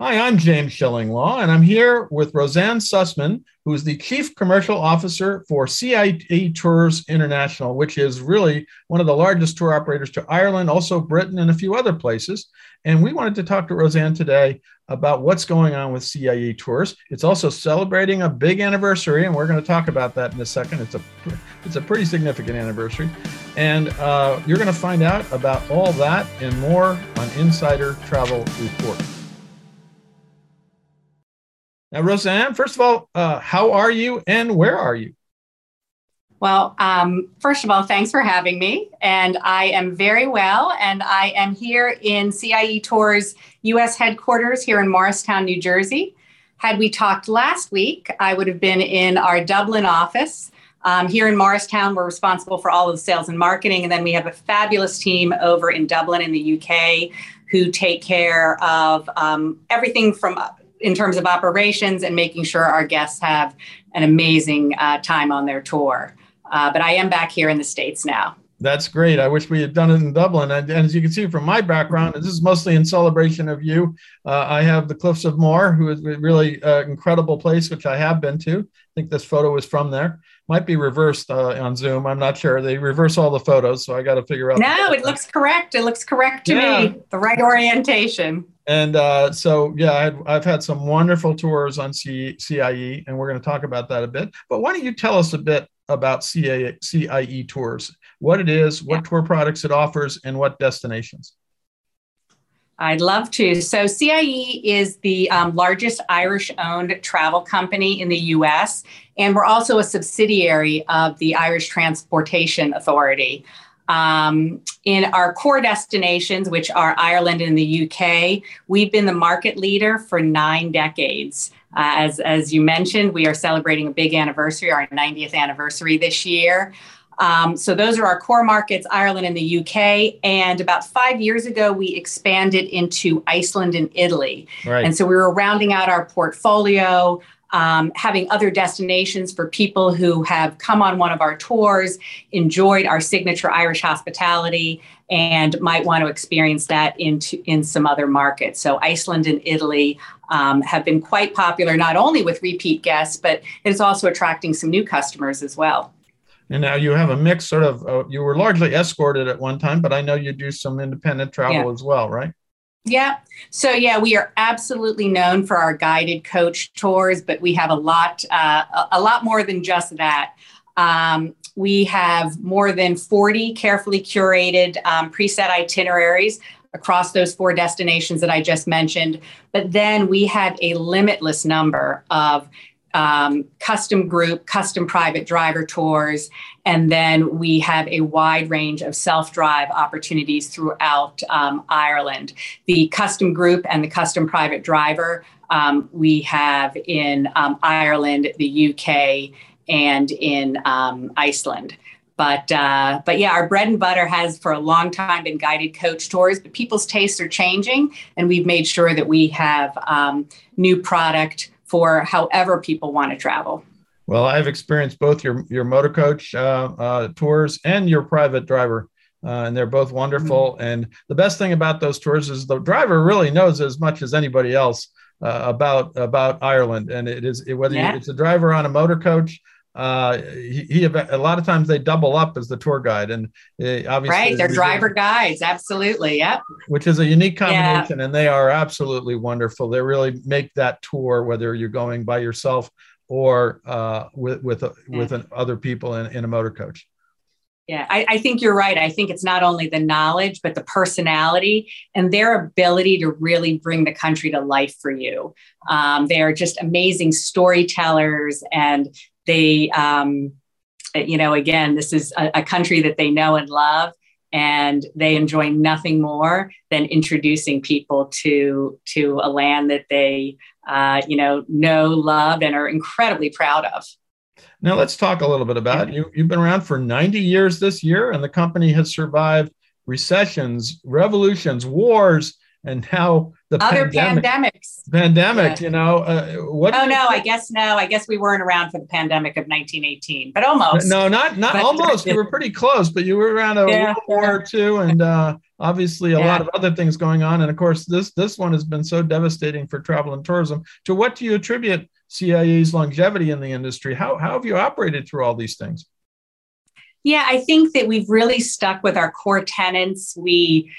Hi, I'm James Shillinglaw, and I'm here with Rosanne Zusman, who is the Chief Commercial Officer for CIE Tours International, which is really one of the largest tour operators to Ireland, also Britain, and a few other places. And we wanted to talk to Rosanne today about what's going on with CIE Tours. It's also celebrating a big anniversary, and we're going to talk about that in a second. It's a it's a pretty significant anniversary, and uh, you're going to find out about all that and more on Insider Travel Report. Now, Rosanne, first of all, uh, how are you and where are you? Well, um, first of all, thanks for having me. And I am very well. And I am here in CIE Tours US headquarters here in Morristown, New Jersey. Had we talked last week, I would have been in our Dublin office. Um, here in Morristown, we're responsible for all of the sales and marketing. And then we have a fabulous team over in Dublin in the UK who take care of um, everything from in terms of operations and making sure our guests have an amazing uh, time on their tour. Uh, but I am back here in the States now. That's great. I wish we had done it in Dublin. And, and as you can see from my background, this is mostly in celebration of you. Uh, I have the Cliffs of Moher, who is really uh, incredible place, which I have been to. I think this photo is from there. Might be reversed uh, on Zoom. I'm not sure. They reverse all the photos, so I got to figure out. No, it looks correct. It looks correct to yeah. me. The right orientation. And uh, so, yeah, I've, I've, had some wonderful tours on C- CIE, and we're going to talk about that a bit. But why don't you tell us a bit about CIE, CIE tours, what it is, what yeah. tour products it offers, and what destinations? I'd love to. So, CIE is the um, largest Irish owned travel company in the US, and we're also a subsidiary of the Irish Transportation Authority. Um, in our core destinations, which are Ireland and the UK, we've been the market leader for nine decades. Uh, as, as you mentioned, we are celebrating a big anniversary, our 90th anniversary this year. Um, so those are our core markets, Ireland and the UK. And about five years ago, we expanded into Iceland and Italy. Right. And so we were rounding out our portfolio um, having other destinations for people who have come on one of our tours, enjoyed our signature Irish hospitality, and might want to experience that into in some other markets. So Iceland and Italy um, have been quite popular, not only with repeat guests, but it's also attracting some new customers as well. And now you have a mix, sort of. Uh, you were largely escorted at one time, but I know you do some independent travel yeah. as well, right? Yeah. So yeah, we are absolutely known for our guided coach tours, but we have a lot, uh, a lot more than just that. Um, we have more than 40 carefully curated um, preset itineraries across those four destinations that I just mentioned. But then we have a limitless number of um, custom group, custom private driver tours, and then we have a wide range of self drive opportunities throughout um, Ireland. The custom group and the custom private driver um, we have in um, Ireland, the UK, and in um, Iceland. But uh, but yeah, our bread and butter has for a long time been guided coach tours. But people's tastes are changing, and we've made sure that we have um, new product for however people want to travel. Well, I've experienced both your your motor coach uh, uh, tours and your private driver, uh, and they're both wonderful. Mm-hmm. And the best thing about those tours is the driver really knows as much as anybody else uh, about about Ireland, and it is it, whether yeah. it's a driver on a motor coach uh, he, he, a lot of times they double up as the tour guide, and uh, obviously, right, they're driver guides, absolutely, yep. Which is a unique combination, yeah. and they are absolutely wonderful. They really make that tour, whether you're going by yourself or uh, with with uh, yeah. with an, other people in, in a motor coach. Yeah, I, I, think you're right. I think it's not only the knowledge, but the personality and their ability to really bring the country to life for you. Um, they are just amazing storytellers and they, um, you know, again, this is a, a country that they know and love and they enjoy nothing more than introducing people to to a land that they uh, you know know love and are incredibly proud of. Now let's talk a little bit about you you've been around for 90 years this year and the company has survived recessions revolutions wars and now the other pandemic, pandemics. Pandemic, yeah. you know, uh, what? Oh no, I guess no. I guess we weren't around for the pandemic of 1918, but almost. No, not not but, almost. you were pretty close, but you were around a yeah, World War II, and uh, obviously a lot of other things going on. And of course, this this one has been so devastating for travel and tourism. To what do you attribute CIE's longevity in the industry? How how have you operated through all these things? Yeah, I think that we've really stuck with our core tenants. We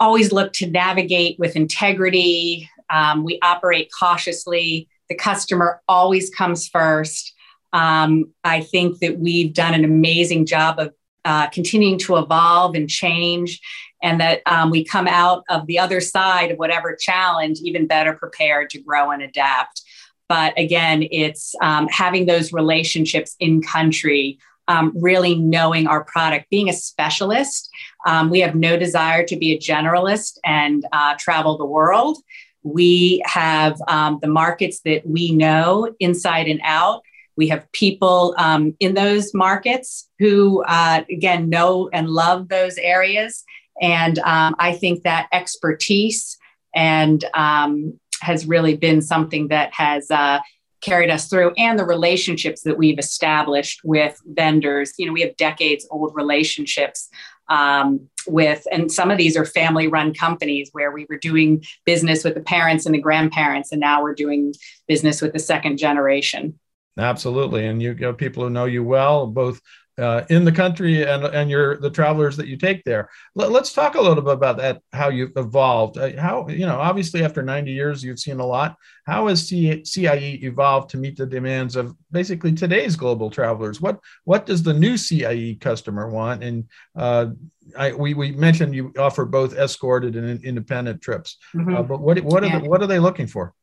always look to navigate with integrity. Um, we operate cautiously. The customer always comes first. Um, I think that we've done an amazing job of uh, continuing to evolve and change, and that um, we come out of the other side of whatever challenge even better prepared to grow and adapt. But again, it's um, having those relationships in country um, really knowing our product, being a specialist. Um, we have no desire to be a generalist and uh, travel the world. We have um, the markets that we know inside and out. We have people um, in those markets who, uh, again, know and love those areas. And um, I think that expertise and um, has really been something that has uh, carried us through and the relationships that we've established with vendors you know we have decades old relationships um, with and some of these are family run companies where we were doing business with the parents and the grandparents and now we're doing business with the second generation. Absolutely. And you, know people who know you well both uh, in the country and and your the travelers that you take there. Let, us talk a little bit about that. How you've evolved. Uh, how you know obviously after 90 years you've seen a lot. How has C- CIE evolved to meet the demands of basically today's global travelers? What what does the new CIE customer want? And uh, I, we we mentioned you offer both escorted and independent trips, mm-hmm. Uh, but what what are yeah. the, what are they looking for?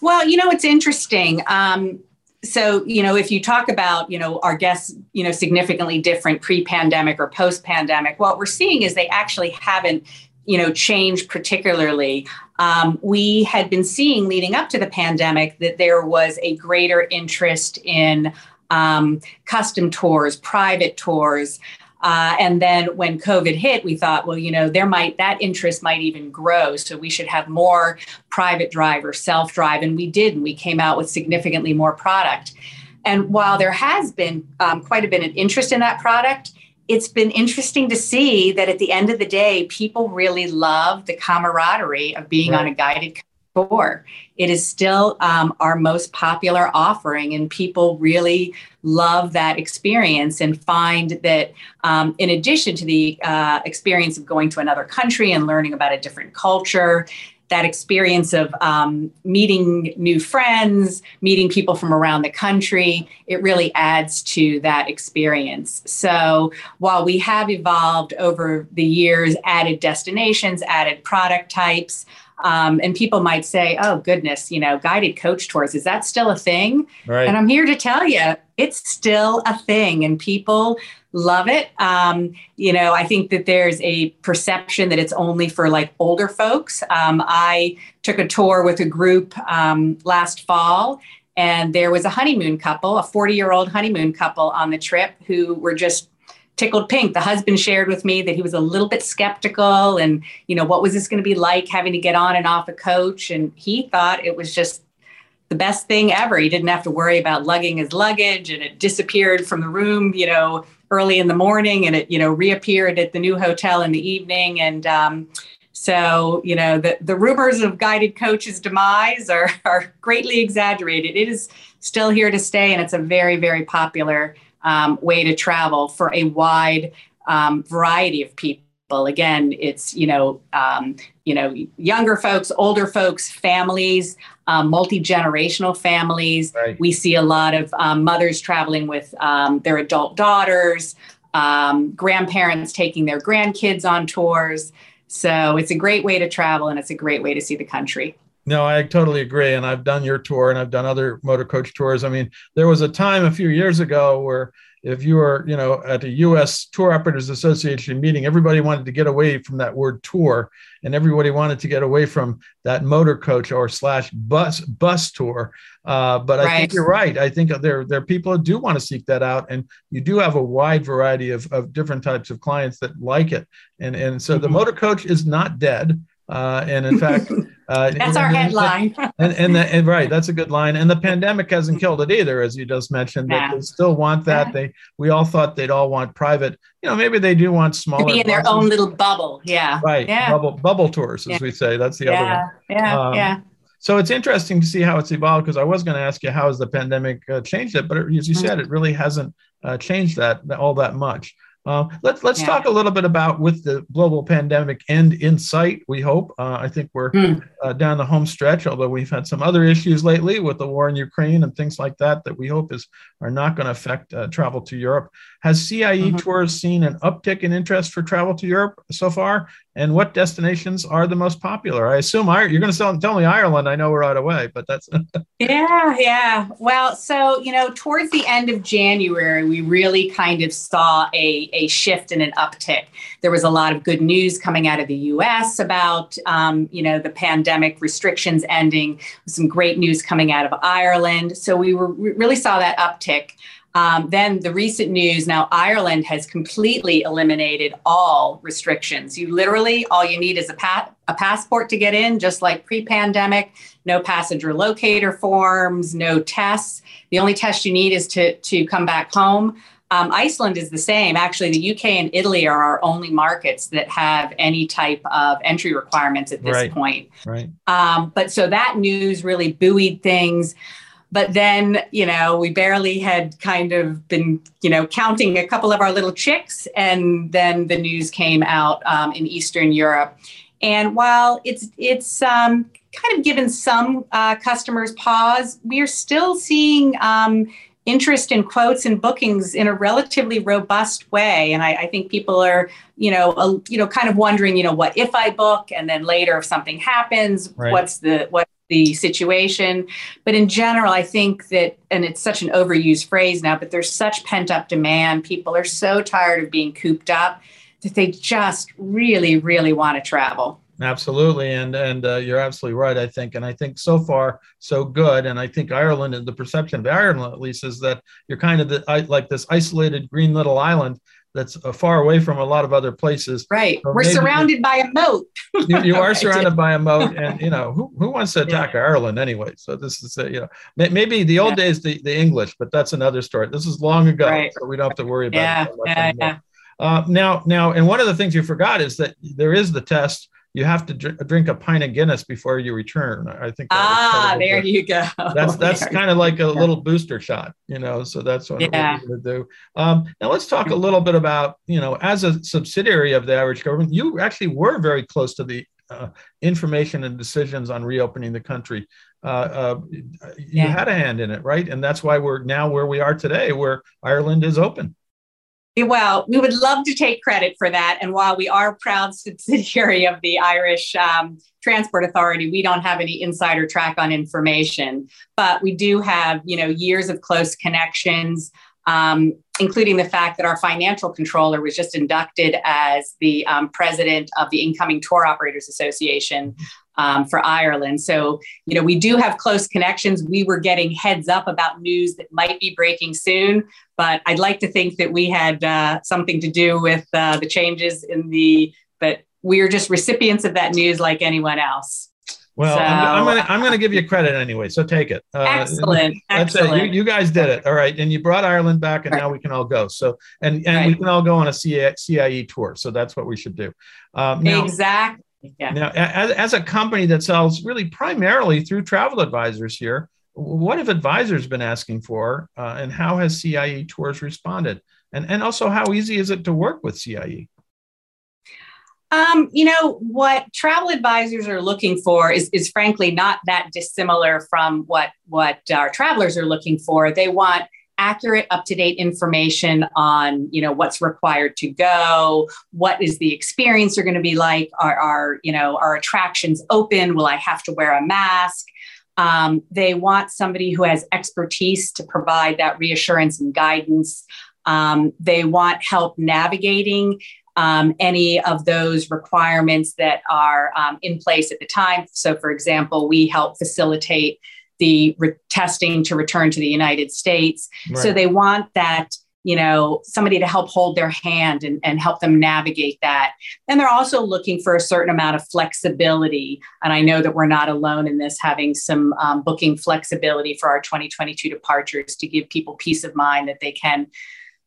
Well, you know, it's interesting. Um, so you know if you talk about you know our guests you know significantly different pre-pandemic or post-pandemic what we're seeing is they actually haven't you know changed particularly. Um, we had been seeing leading up to the pandemic that there was a greater interest in um, custom tours private tours uh, and then when COVID hit, we thought, well, you know, there might that interest might even grow. So we should have more private drive or self drive. And we did. And we came out with significantly more product. And while there has been um, quite a bit of interest in that product, it's been interesting to see that at the end of the day, people really love the camaraderie of being right. on a guided tour. It is still um, our most popular offering, and people really love that experience and find that, um, in addition to the uh, experience of going to another country and learning about a different culture, that experience of um, meeting new friends, meeting people from around the country, it really adds to that experience. So while we have evolved over the years, added destinations, added product types, um, and people might say, oh, goodness, you know, guided coach tours, is that still a thing? Right. And I'm here to tell you, it's still a thing, and people love it. Um, you know, I think that there's a perception that it's only for like older folks. Um, I took a tour with a group um, last fall, and there was a honeymoon couple, a 40 year old honeymoon couple on the trip who were just tickled pink. The husband shared with me that he was a little bit skeptical and, you know, what was this going to be like having to get on and off a coach? And he thought it was just the best thing ever. He didn't have to worry about lugging his luggage and it disappeared from the room, you know, early in the morning and it, you know, reappeared at the new hotel in the evening. And, um, so, you know, the, the rumors of guided coach's demise are, are greatly exaggerated. It is still here to stay, and it's a very, very popular um, way to travel for a wide um, variety of people. Again, it's you know um, you know younger folks, older folks, families, um, multi generational families. Right. We see a lot of um, mothers traveling with um, their adult daughters, grandparents taking their grandkids on tours. So it's a great way to travel, and it's a great way to see the country. No, I totally agree. And I've done your tour and I've done other motor coach tours. I mean, there was a time a few years ago where if you were, you know, at a US Tour Operators Association meeting, everybody wanted to get away from that word tour and everybody wanted to get away from that motor coach or slash bus bus tour. Uh, but right. I think you're right. I think there, there are people who do want to seek that out. And you do have a wide variety of, of different types of clients that like it. And, and so mm-hmm. the motor coach is not dead Uh, and in fact, uh, that's our headline. and and, the, and, right, that's a good line. And the pandemic hasn't killed it either, as you just mentioned. Nah. They still want that. They we all thought they'd all want private. You know, maybe they do want smaller. To be in their own little bubble. Yeah. Right. Yeah. Bubble bubble tours, as yeah. we say. That's the yeah. other one. Yeah. Um, yeah. So it's interesting to see how it's evolved because I was going to ask you how has the pandemic uh, changed it, but as you mm-hmm. said, it really hasn't uh, changed that all that much. Uh, let's let's yeah. talk a little bit about with the global pandemic end in sight. We hope. Uh, I think we're mm. uh, down the home stretch. Although we've had some other issues lately with the war in Ukraine and things like that that we hope is are not going to affect uh, travel to Europe. Has CIE mm-hmm. Tours seen an uptick in interest for travel to Europe so far? And what destinations are the most popular? I assume you're going to tell, tell me Ireland. I know we're out of way, but that's. yeah, yeah. Well, so, you know, towards the end of January, we really kind of saw a, a shift and an uptick. There was a lot of good news coming out of the US about, um, you know, the pandemic restrictions ending, some great news coming out of Ireland. So we were, we really saw that uptick. Um, then the recent news now, Ireland has completely eliminated all restrictions. You literally, all you need is a, pa- a passport to get in, just like pre pandemic. No passenger locator forms, no tests. The only test you need is to, to come back home. Um, Iceland is the same. Actually, the UK and Italy are our only markets that have any type of entry requirements at this right. point. Right. Um, but so that news really buoyed things. But then, you know, we barely had kind of been, you know, counting a couple of our little chicks, and then the news came out um, in Eastern Europe. And while it's it's um, kind of given some uh, customers pause, we are still seeing um, interest in quotes and bookings in a relatively robust way. And I, I think people are, you know, uh, you know, kind of wondering, you know, what if I book, and then later if something happens, right. what's the what the situation. But in general, I think that, and it's such an overused phrase now, but there's such pent up demand. People are so tired of being cooped up that they just really, really want to travel. Absolutely, and and uh, you're absolutely right. I think, and I think so far so good. And I think Ireland, and the perception of Ireland at least, is that you're kind of the, like this isolated green little island that's uh, far away from a lot of other places. Right. So We're surrounded by a moat. you, you are surrounded by a moat, and you know who, who wants to attack yeah. Ireland anyway? So this is a, you know maybe the old yeah. days the, the English, but that's another story. This is long ago, right. so we don't have to worry about yeah. it. Yeah, yeah. Uh, now, now, and one of the things you forgot is that there is the test you have to dr- drink a pint of Guinness before you return. I think. ah, there the, you go. That's that's kind of like a little booster shot, you know. So that's what yeah. we're going to do. Um, now let's talk a little bit about, you know, as a subsidiary of the Irish government, you actually were very close to the uh, information and decisions on reopening the country. Uh, uh, you yeah. had a hand in it, right? And that's why we're now where we are today, where Ireland is open. Well, we would love to take credit for that. And while we are a proud subsidiary of the Irish um, Transport Authority, we don't have any insider track on information. But we do have, you know, years of close connections, um, including the fact that our financial controller was just inducted as the um, president of the Incoming Tour Operators Association um, for Ireland. So, you know, we do have close connections. We were getting heads up about news that might be breaking soon, but I'd like to think that we had uh, something to do with uh, the changes in the, but we are just recipients of that news like anyone else. Well, so, I'm, I'm, gonna I'm gonna give you credit anyway, so take it. Uh, excellent. Excellent. it. You, you, guys did it. All right, and you brought Ireland back, and right. now we can all go. So and and right. we can all go on a CIE tour. So that's what we should do. Um, now, exactly. Yeah. Now, as, as a company that sells really primarily through travel advisors here, what have advisors been asking for, uh, and how has CIE Tours responded? And, and also, how easy is it to work with CIE? Um, you know, what travel advisors are looking for is, is frankly not that dissimilar from what, what our travelers are looking for. They want accurate up-to-date information on you know what's required to go what is the experience are going to be like are, are you know are attractions open will i have to wear a mask? Um, they want somebody who has expertise to provide that reassurance and guidance. Um, they want help navigating um, any of those requirements that are um, in place at the time. So for example we help facilitate the re- testing to return to the United States. Right. So they want that you know, somebody to help hold their hand and, and help them navigate that. And they're also looking for a certain amount of flexibility. And I know that we're not alone in this, having some um, booking flexibility for our 2022 departures to give people peace of mind that they can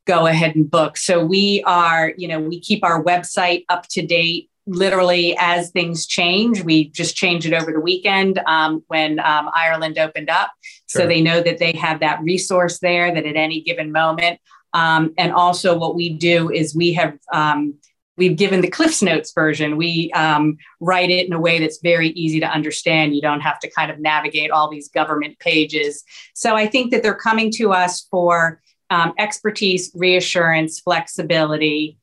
go ahead and book. So we are, you know, we keep our website up to date literally as things change. We just change it over the weekend um, when um, Ireland opened up. Sure. So they know that they have that resource there that at any given moment. Um, and also, what we do is we have um, we've given the Cliffs Notes version. We um, write it in a way that's very easy to understand. You don't have to kind of navigate all these government pages. So I think that they're coming to us for um, expertise, reassurance, flexibility,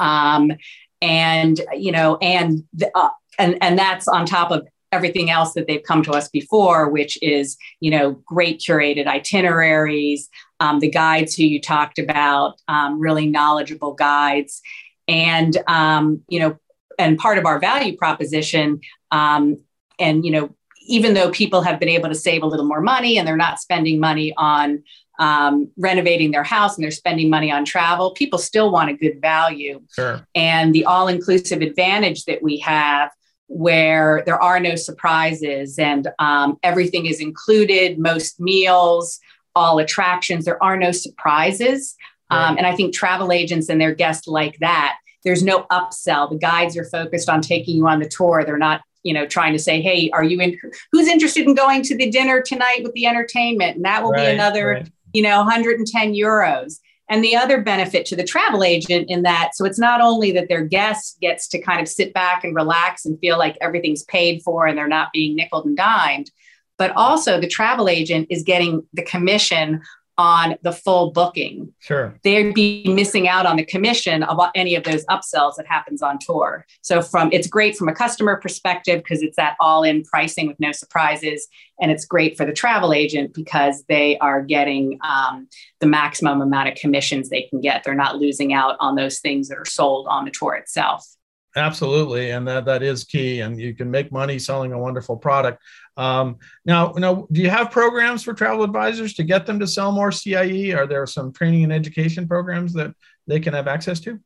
um, and you know, and uh, and and that's on top of everything else that they've come to us before, which is you know great curated itineraries, um, the guides who you talked about, um, really knowledgeable guides, and um, you know, and part of our value proposition, um, and you know, even though people have been able to save a little more money and they're not spending money on um, renovating their house and they're spending money on travel, people still want a good value. Sure. And the all inclusive advantage that we have, where there are no surprises and um, everything is included, most meals, all attractions, there are no surprises. Right. Um, and I think travel agents and their guests like that. There's no upsell. The guides are focused on taking you on the tour. They're not you know trying to say hey are you in who's interested in going to the dinner tonight with the entertainment and that will right, be another right you know 110 euros. And the other benefit to the travel agent in that so it's not only that their guest gets to kind of sit back and relax and feel like everything's paid for and they're not being nickel and dimed but also the travel agent is getting the commission on the full booking. Sure. They'd be missing out on the commission of any of those upsells that happens on tour. So from it's great from a customer perspective because it's that all-in pricing with no surprises, and it's great for the travel agent because they are getting um, the maximum amount of commissions they can get. They're not losing out on those things that are sold on the tour itself. Absolutely, and that that is key. And you can make money selling a wonderful product. Um, now, now, do you have programs for travel advisors to get them to sell more CIE? Are there some training and education programs that they can have access to?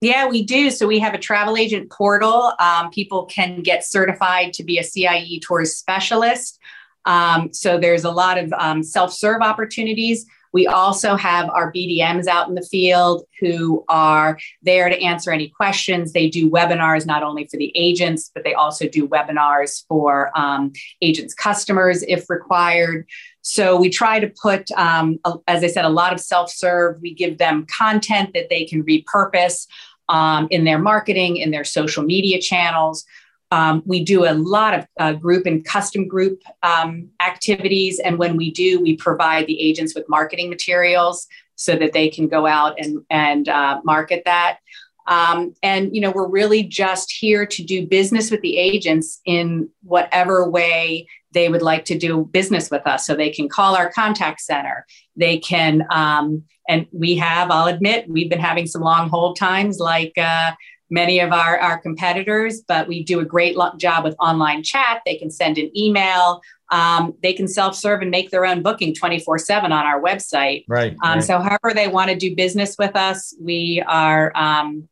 Yeah, we do. So we have a travel agent portal. Um, people can get certified to be a CIE tours specialist. Um, so there's a lot of um, self-serve opportunities. We also have our BDMs out in the field who are there to answer any questions. They do webinars not only for the agents, but they also do webinars for um, agents' customers if required. So we try to put, um, a, as I said, a lot of self serve. We give them content that they can repurpose um, in their marketing, in their social media channels. Um, we do a lot of uh, group and custom group um, activities. And when we do, we provide the agents with marketing materials so that they can go out and, and uh, market that. Um, and, you know, we're really just here to do business with the agents in whatever way they would like to do business with us. So they can call our contact center. They can, um, and we have, I'll admit, we've been having some long hold times like, uh, many of our, our competitors, but we do a great job with online chat. They can send an email. Um, they can self-serve and make their own booking 24-7 on our website. Right, um, right. So however they want to do business with us, we are um,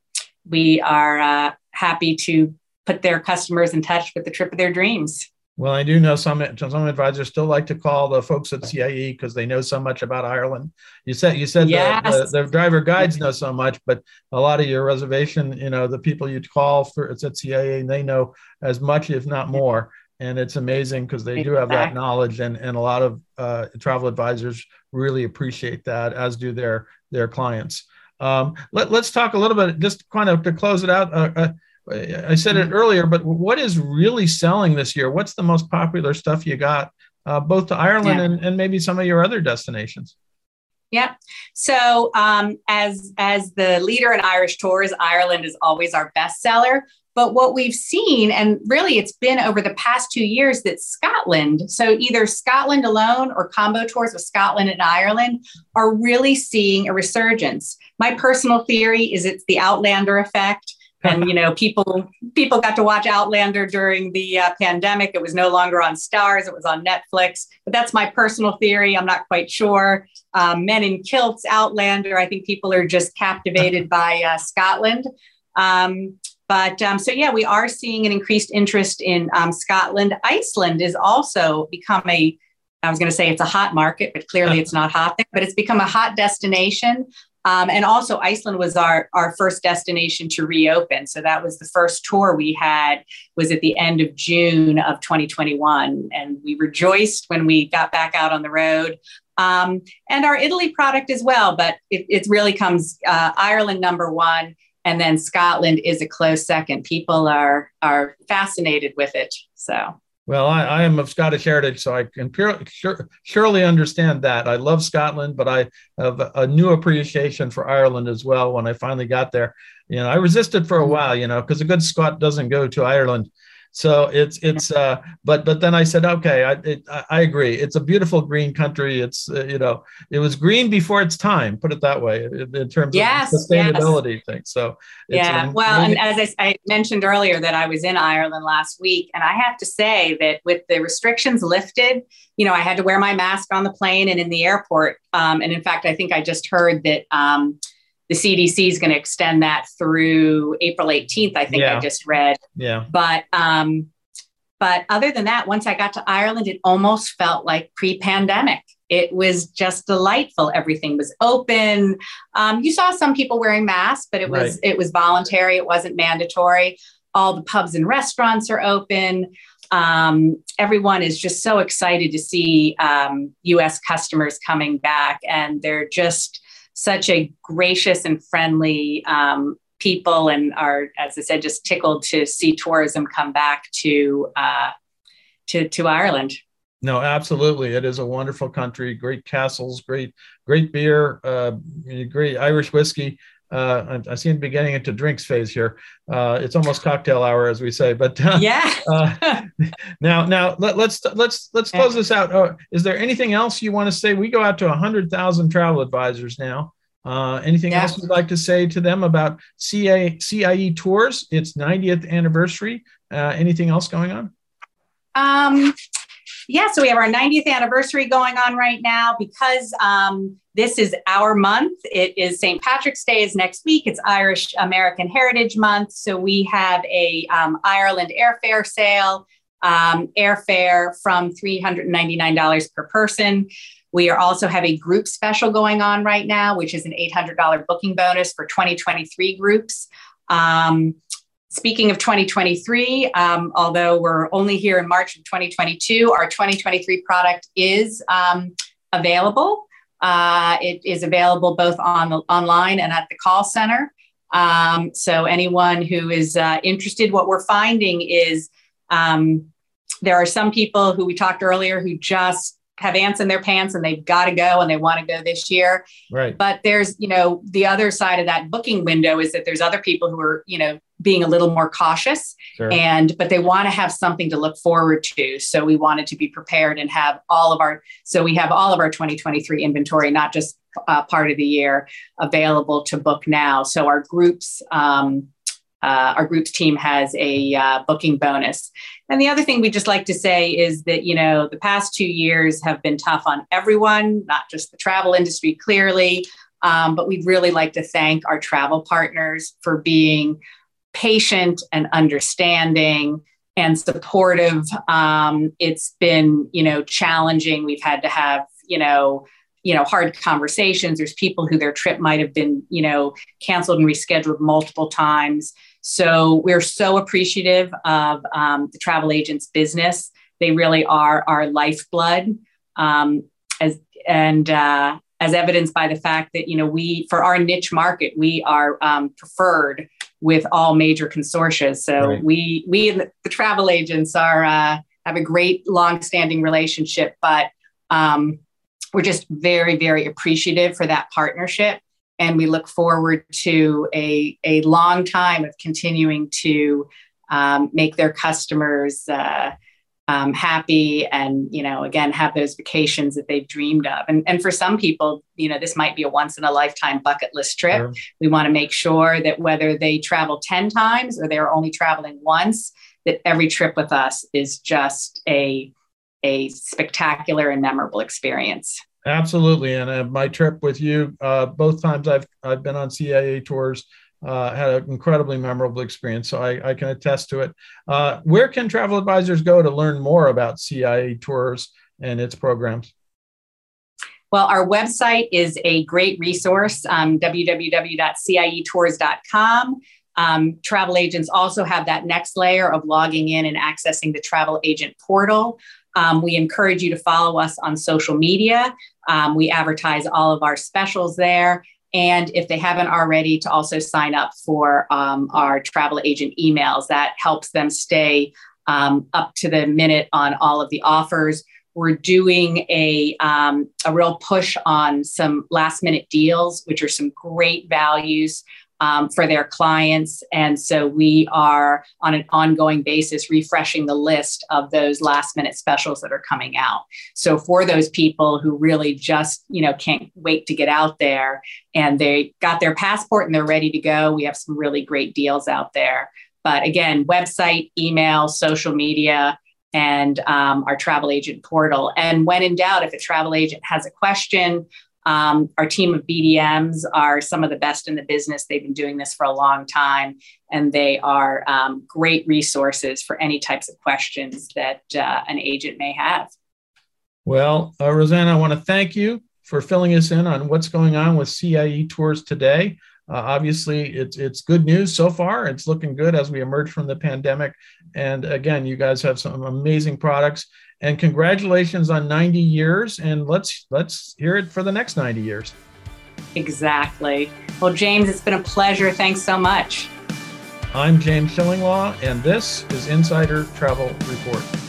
we are uh, happy to put their customers in touch with the trip of their dreams. Well, I do know some some advisors still like to call the folks at CIE because they know so much about Ireland. You said you said yes. the, the, the, driver guides know so much, but a lot of your reservation, you know, the people you call for it's at CIE, and they know as much, if not more. And it's amazing because they do have that knowledge, and, and a lot of uh, travel advisors really appreciate that, as do their their clients. Um, let, us talk a little bit, just kind of to close it out. Uh, uh, I said it mm-hmm. earlier, but what is really selling this year? What's the most popular stuff you got, uh, both to Ireland yeah. and, and maybe some of your other destinations? Yep. So um, as as the leader in Irish tours, Ireland is always our best seller. But what we've seen, and really it's been over the past two years, that Scotland, so either Scotland alone or combo tours with Scotland and Ireland, are really seeing a resurgence. My personal theory is it's the Outlander effect and you know, people people got to watch Outlander during the uh, pandemic. It was no longer on Starz it was on Netflix. But that's my personal theory. I'm not quite sure. Um, Men in Kilts, Outlander. I think people are just captivated by uh, Scotland. Um, but um, so yeah, we are seeing an increased interest in um, Scotland. Iceland is also become a I was going to say it's a hot market, but clearly it's not hot there, but it's become a hot destination. Um, and also, Iceland was our, our first destination to reopen. So that was the first tour we had was at the end of June of 2021. And we rejoiced when we got back out on the road. Um, and our Italy product as well, but it, it really comes uh, Ireland number one, and then Scotland is a close second. People are are fascinated with it. So well, I, I, am of Scottish heritage, so I can pure, sure, surely understand that. I love Scotland, but I have a new appreciation for Ireland as well when I finally got there. You know, I resisted for a mm-hmm. while, you know, because a good Scot doesn't go to Ireland. So it's it's uh, but but then I said okay I it, I agree it's a beautiful green country it's uh, you know it was green before its time put it that way in, in terms yes, of sustainability yes. thing so yeah well and as I, I mentioned earlier that I was in Ireland last week and I have to say that with the restrictions lifted you know I had to wear my mask on the plane and in the airport um, and in fact I think I just heard that. Um, the CDC is going to extend that through April 18th. I think yeah. I just read. Yeah. But um, but other than that, once I got to Ireland, it almost felt like pre-pandemic. It was just delightful. Everything was open. Um, you saw some people wearing masks, but it was right. it was voluntary. It wasn't mandatory. All the pubs and restaurants are open. Um, everyone is just so excited to see um, U.S. customers coming back, and they're just such a gracious and friendly um, people and are, as I said, just tickled to see tourism come back to uh, to, to Ireland. No, absolutely. It is a wonderful country. Great castles, great great beer, uh, great Irish whiskey. Uh, I, I seem to be getting into drinks phase here. Uh, it's almost cocktail hour, as we say. But uh, yeah. uh, now, now let, us let's, let's let's close this out. Oh, is there anything else you want to say? We go out to hundred thousand travel advisors now. Uh, anything yeah. else you'd like to say to them about CA, CIE Tours? Its 90th anniversary. Uh, anything else going on? Um, yeah, so we have our 90th anniversary going on right now because um, this is our month. It is St. Patrick's Day is next week. It's Irish American Heritage Month. So we have a um, Ireland airfare sale, um, airfare from $399 per person. We are also have a group special going on right now, which is an $800 booking bonus for 2023 groups. Um, Speaking of 2023, um, although we're only here in March of 2022, our 2023 product is um, available. Uh, it is available both on the, online and at the call center. Um, so anyone who is uh, interested, what we're finding is um, there are some people who we talked earlier who just have ants in their pants and they've got to go and they want to go this year. Right. But there's, you know, the other side of that booking window is that there's other people who are, you know, being a little more cautious sure. and but they want to have something to look forward to. So we wanted to be prepared and have all of our so we have all of our 2023 inventory not just uh, part of the year available to book now. So our groups um, uh, our groups team has a uh, booking bonus. And the other thing we just like to say is that you know the past two years have been tough on everyone not just the travel industry clearly um, but we'd really like to thank our travel partners for being patient and understanding and supportive. Um, it's been, you know, challenging. We've had to have, you know, you know, hard conversations. There's people who their trip might have been, you know, canceled and rescheduled multiple times. So we're so appreciative of um, the travel agents' business. They really are our lifeblood. Um, as and uh, as evidenced by the fact that you know we for our niche market we are um, preferred with all major consortia. So right. we we the travel agents are uh, have a great long-standing relationship, but um, we're just very very appreciative for that partnership, and we look forward to a a long time of continuing to um, make their customers. Uh, um, happy and you know again have those vacations that they've dreamed of. And, and for some people you know this might be a once in a lifetime bucket list trip. Sure. we want to make sure that whether they travel 10 times or they're only traveling once that every trip with us is just a a spectacular and memorable experience. Absolutely and uh, my trip with you uh, both times i've i've been on CIE tours uh, had an incredibly memorable experience. So I, I can attest to it. Uh, where can travel advisors go to learn more about CIE Tours and its programs? Well, our website is a great resource, um, www.cietours.com. Um, travel agents also have that next layer of logging in and accessing the travel agent portal. Um, we encourage you to follow us on social media. Um, we advertise all of our specials there. And if they haven't already, to also sign up for um, our travel agent emails. That helps them stay um, up to the minute on all of the offers. We're doing a, um, a real push on some last minute deals, which are some great values um, for their clients. And so we are on an ongoing basis refreshing the list of those last minute specials that are coming out. So for those people who really just, you know, can't wait to get out there and they got their passport and they're ready to go, we have some really great deals out there. But again, website, email, social media, and um, our travel agent portal. And when in doubt, if a travel agent has a question, um, our team of BDMs are some of the best in the business. They've been doing this for a long time, and they are um, great resources for any types of questions that uh, an agent may have. Well, uh, Rosanna, I want to thank you for filling us in on what's going on with CIE Tours today. Uh, obviously, it's it's good news so far. It's looking good as we emerge from the pandemic. And again, you guys have some amazing products. And congratulations on 90 years. And let's let's hear it for the next 90 years. Exactly. Well, James, it's been a pleasure. Thanks so much. I'm James Shillinglaw, and this is Insider Travel Report.